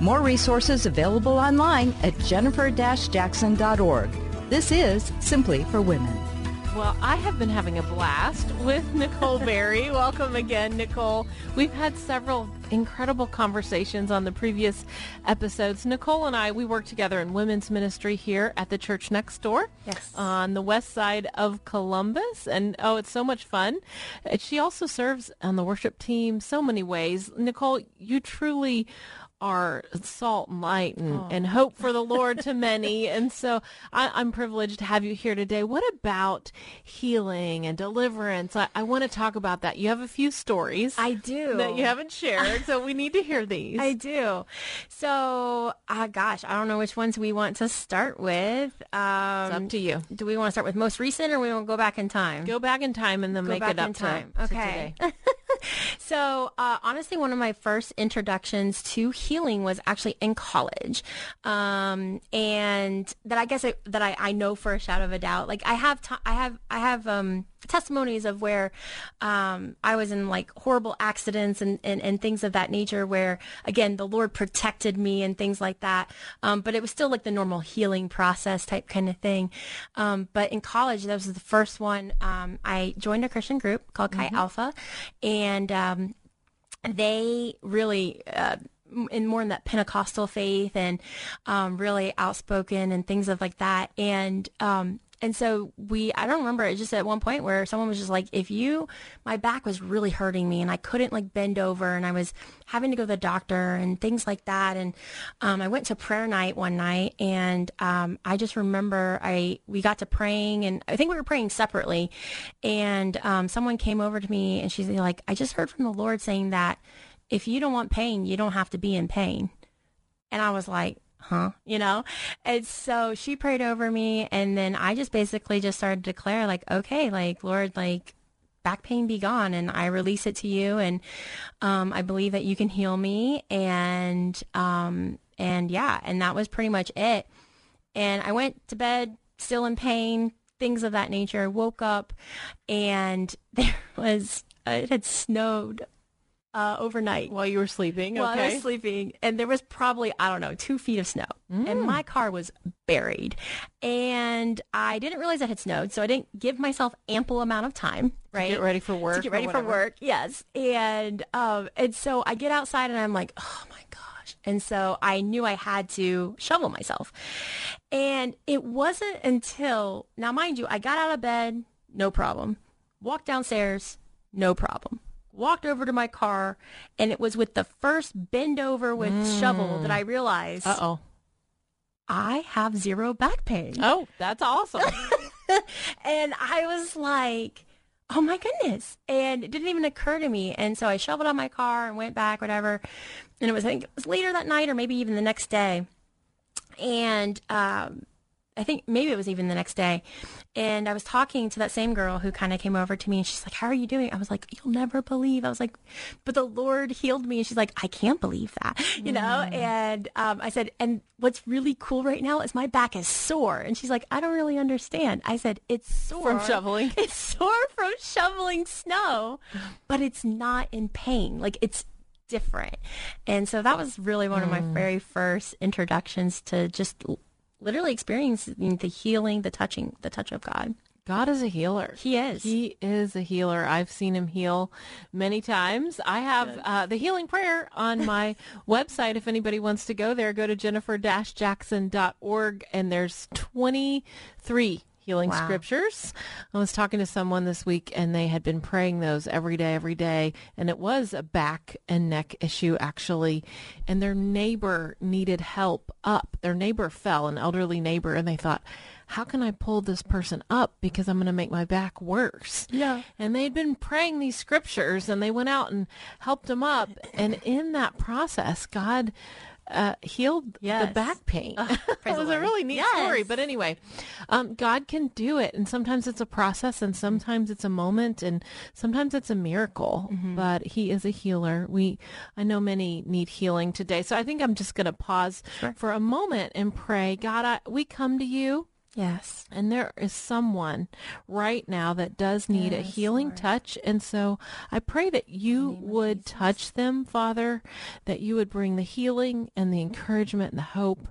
More resources available online at jennifer-jackson.org. This is Simply for Women. Well, I have been having a blast with Nicole Berry. Welcome again, Nicole. We've had several incredible conversations on the previous episodes. Nicole and I, we work together in women's ministry here at the church next door. Yes. On the west side of Columbus. And oh, it's so much fun. She also serves on the worship team so many ways. Nicole, you truly are salt and light and, oh. and hope for the Lord to many. and so I, am privileged to have you here today. What about healing and deliverance? I, I want to talk about that. You have a few stories. I do. That you haven't shared. so we need to hear these. I do. So, uh, gosh, I don't know which ones we want to start with. Um, it's up to you. Do we want to start with most recent or we want to go back in time? Go back in time and then go make it up time. To, okay. To so uh, honestly, one of my first introductions to healing was actually in college, um, and that I guess I, that I, I know for a shadow of a doubt. Like I have t- I have I have um, testimonies of where um, I was in like horrible accidents and, and, and things of that nature where again the Lord protected me and things like that. Um, but it was still like the normal healing process type kind of thing. Um, but in college, that was the first one. Um, I joined a Christian group called Chi mm-hmm. Alpha, and um, they really. Uh, in more in that Pentecostal faith and um, really outspoken and things of like that. And um, and so we i don't remember it just at one point where someone was just like if you my back was really hurting me and i couldn't like bend over and i was having to go to the doctor and things like that. And um, i went to prayer night one night and um, i just remember i we got to praying and i think we were praying separately. And um, someone came over to me and she's like i just heard from the lord saying that if you don't want pain you don't have to be in pain. And i was like huh? You know? And so she prayed over me and then I just basically just started to declare like, okay, like Lord, like back pain be gone and I release it to you and um, I believe that you can heal me and um, and yeah, and that was pretty much it. And I went to bed still in pain, things of that nature. Woke up and there was it had snowed uh, overnight while you were sleeping. While okay. I was sleeping, and there was probably I don't know two feet of snow, mm. and my car was buried, and I didn't realize it had snowed, so I didn't give myself ample amount of time. Right, to get ready for work. To get ready for work, yes, and um, and so I get outside, and I'm like, oh my gosh, and so I knew I had to shovel myself, and it wasn't until now, mind you, I got out of bed, no problem, walked downstairs, no problem walked over to my car, and it was with the first bend over with mm. shovel that I realized. Uh oh. I have zero back pain. Oh, that's awesome. and I was like, oh my goodness. And it didn't even occur to me. And so I shoveled on my car and went back, whatever. And it was, I think it was later that night or maybe even the next day. And um, I think maybe it was even the next day. And I was talking to that same girl who kind of came over to me and she's like, How are you doing? I was like, You'll never believe. I was like, But the Lord healed me. And she's like, I can't believe that, you know? Mm. And um, I said, And what's really cool right now is my back is sore. And she's like, I don't really understand. I said, It's sore from shoveling. It's sore from shoveling snow, but it's not in pain. Like it's different. And so that was really one of my mm. very first introductions to just literally experiencing the healing, the touching, the touch of God. God is a healer. He is. He is a healer. I've seen him heal many times. I have uh, the healing prayer on my website. If anybody wants to go there, go to jennifer-jackson.org and there's 23 healing wow. scriptures. I was talking to someone this week and they had been praying those every day, every day. And it was a back and neck issue actually. And their neighbor needed help up. Their neighbor fell, an elderly neighbor, and they thought, how can I pull this person up because I'm going to make my back worse? Yeah. And they'd been praying these scriptures and they went out and helped him up. And in that process, God uh, healed the back pain. praise it was a really neat Yes. story. But anyway, um, God can do it. And sometimes it's a process and sometimes it's a moment and sometimes it's a miracle. Mm-hmm. But he is a healer. We, I know many need healing today. So I think I'm just going to pause for a moment and pray. God, I, we come to you. Yes. And there is someone right now that does need a healing touch. And so I pray that you would touch them, Father, that you would bring the healing and the encouragement and the hope,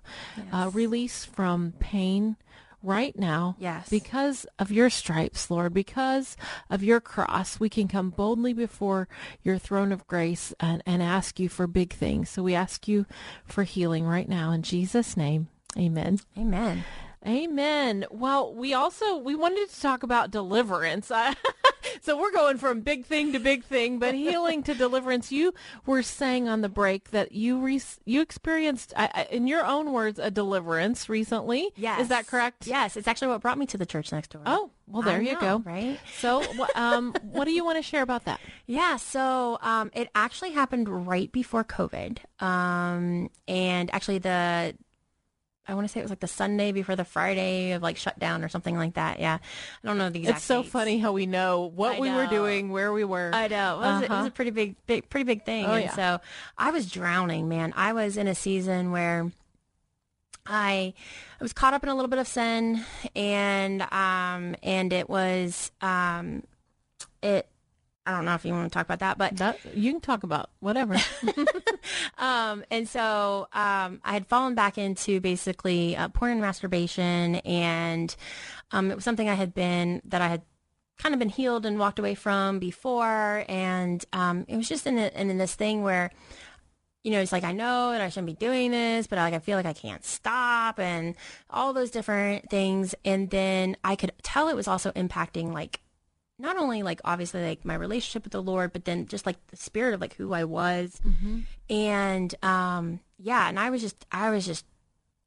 uh, release from pain right now. Yes. Because of your stripes, Lord, because of your cross, we can come boldly before your throne of grace and, and ask you for big things. So we ask you for healing right now in Jesus' name. Amen. Amen. Amen. Well, we also we wanted to talk about deliverance. So we're going from big thing to big thing, but healing to deliverance. You were saying on the break that you re- you experienced, in your own words, a deliverance recently. Yes. is that correct? Yes. It's actually what brought me to the church next door. Oh, well, there I you know, go. right? So, um, what do you want to share about that? Yeah, so um, it actually happened right before COVID. Um, and actually, the I want to say it was like the Sunday before the Friday of like shutdown or something like that. Yeah, I don't know the exact. It's so dates. funny how we know what I we were doing, where we were. I know. It was, it was Uh-huh. a pretty big, big, pretty big thing. Oh, and yeah. so I was drowning, man. I was in a season where I I was caught up in a little bit of sin and um and it was um it I don't know if you want to talk about that, but That, you can talk about whatever. um, and so um, I had fallen back into basically uh, porn and masturbation, and um, it was something I had been that I had kind of been healed and walked away from before, and um, it was just in, a, in this thing where. You know, it's like I know that I shouldn't be doing this, but like I feel like I can't stop, and all those different things. And then I could tell it was also impacting like not only like obviously like my relationship with the Lord, but then just like the spirit of like who I was. And um yeah, and I was just I was just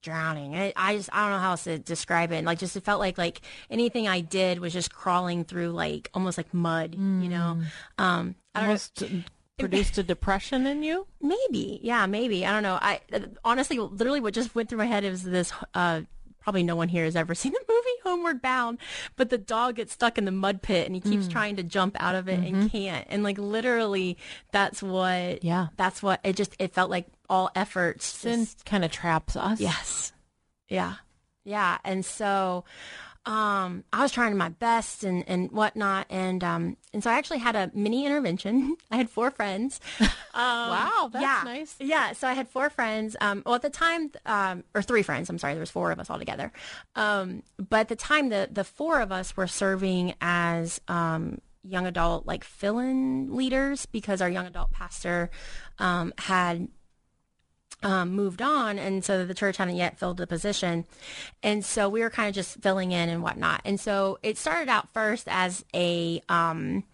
drowning. I, I just I don't know how else to describe it. Like just it felt like like anything I did was just crawling through like almost like mud, you know. Um I don't know produced a depression in you. Maybe, yeah, maybe. I don't know. I uh, honestly, literally, what just went through my head was this. Uh, probably no one here has ever seen the movie Homeward Bound, but the dog gets stuck in the mud pit and he keeps Hmm. trying to jump out of it and can't. And like literally, that's what. Mm-hmm. Yeah. that's what it just. It felt like all efforts. Sin just- kind of traps us. Yes. Yeah. Yeah. And so um I was trying my best and, and whatnot and um and so I actually had a mini intervention. I had four friends. Um, Wow, that's yeah. nice. Yeah. So I had four friends. Um well at the time um or three friends, I'm sorry, there was four of us all together. Um but at the time the the four of us were serving as um young adult like fill-in leaders because our young adult pastor um had um, moved on, and so the church hadn't yet filled the position, and so we were kind of just filling in and whatnot. And so it started out first as a um,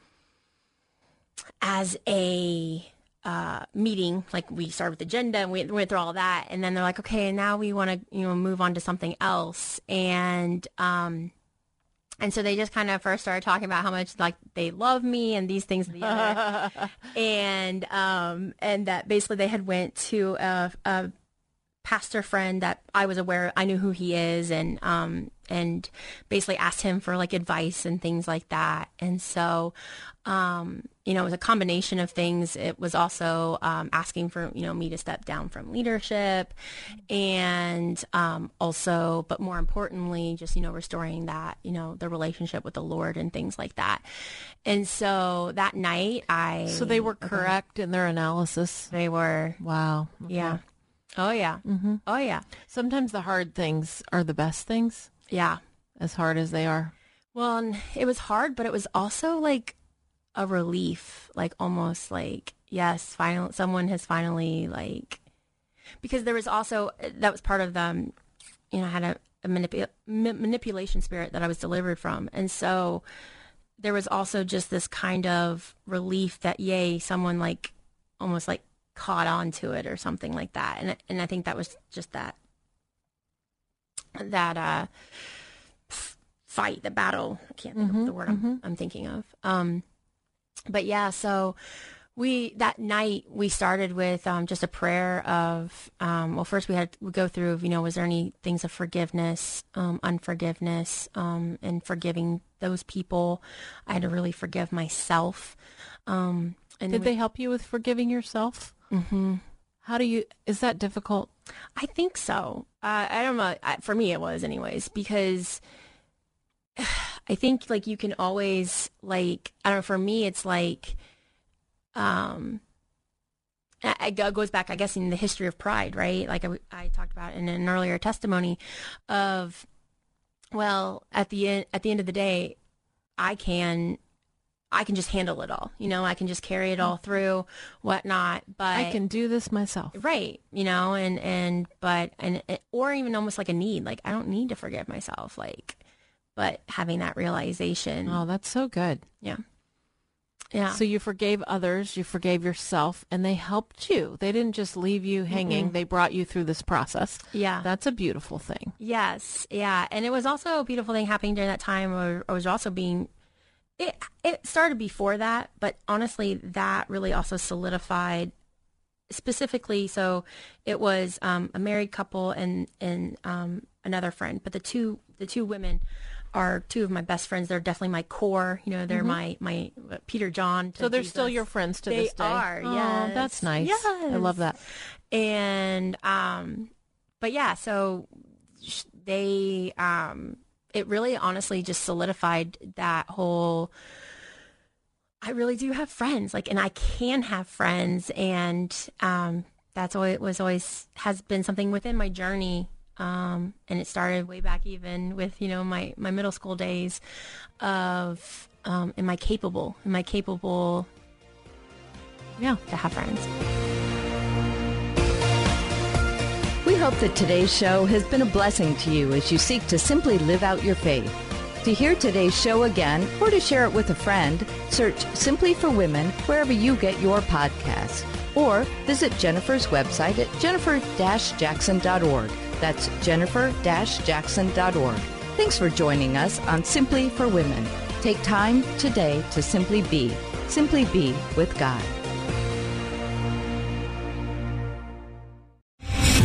as a uh, meeting, like we started with agenda and we went through all that, and then they're like, okay, now we want to you know move on to something else, and um, and so they just kind of first started talking about how much like they love me and these things and the other. And um and that basically they had went to a, a pastor friend that I was aware I knew who he is and um and basically asked him for like advice and things like that. And so um you know it was a combination of things. It was also um asking for you know me to step down from leadership and um also but more importantly just you know restoring that you know the relationship with the Lord and things like that. And so that night I So they were correct in their analysis. they were. Wow. yeah. Oh yeah. Mm-hmm. oh yeah. Sometimes the hard things are the best things, yeah. As hard as they are. Well, it was hard, but it was also like a relief, like almost like yes, final someone has finally like because there was also that was part of the you know I had a, a manipu- ma- manipulation spirit that I was delivered from, and so there was also just this kind of relief that yay, someone like almost like caught on to it or something like that, and and I think that was just that that uh fight, the battle. I can't think of the word I'm, I'm thinking of. Um, but yeah, so we that night we started with um, just a prayer of um, well, first we had we go through you know was there any things of forgiveness, um, unforgiveness, um, and forgiving those people. I had to really forgive myself. Um, and Did we- they help you with forgiving yourself? Mm-hmm. How do you? Is that difficult? I think so. Uh, I don't know. I, for me, it was anyways because I think like you can always like I don't know. For me, it's like um, I- it goes back, I guess, in the history of pride, right? Like I, I talked about in an earlier testimony of, well, at the end at the end of the day, I can. I can just handle it all, you know. I can just carry it all through, whatnot. But I can do this myself. right you know and and but and or even almost like a need like i don't need to forgive myself like but having that realization Oh, that's so good. yeah yeah So you forgave others, you forgave yourself, and they helped you. They didn't just leave you hanging. They brought you through this process. yeah That's a beautiful thing. yes yeah and it was also a beautiful thing happening during that time where i was also being it it started before that but honestly that really also solidified specifically so it was um, a married couple and and um, another friend but the two the two women are two of my best friends they're definitely my core you know they're my my uh, peter john to So they're still your friends to They this day. They are, Oh, yes. that's nice. I love that. and um but yeah so sh- they um it really honestly just solidified that whole I really do have friends like and I can have friends and um that's always was always has been something within my journey um and it started way back even with you know my my middle school days of um am I capable am I capable Yeah. to have friends We hope that today's show has been a blessing to you as you seek to simply live out your faith. To hear today's show again or to share it with a friend, search Simply for Women wherever you get your podcasts. Or visit Jennifer's website at jennifer-jackson.org. That's jennifer-jackson.org. Thanks for joining us on Simply for Women. Take time today to simply be. Simply be with God.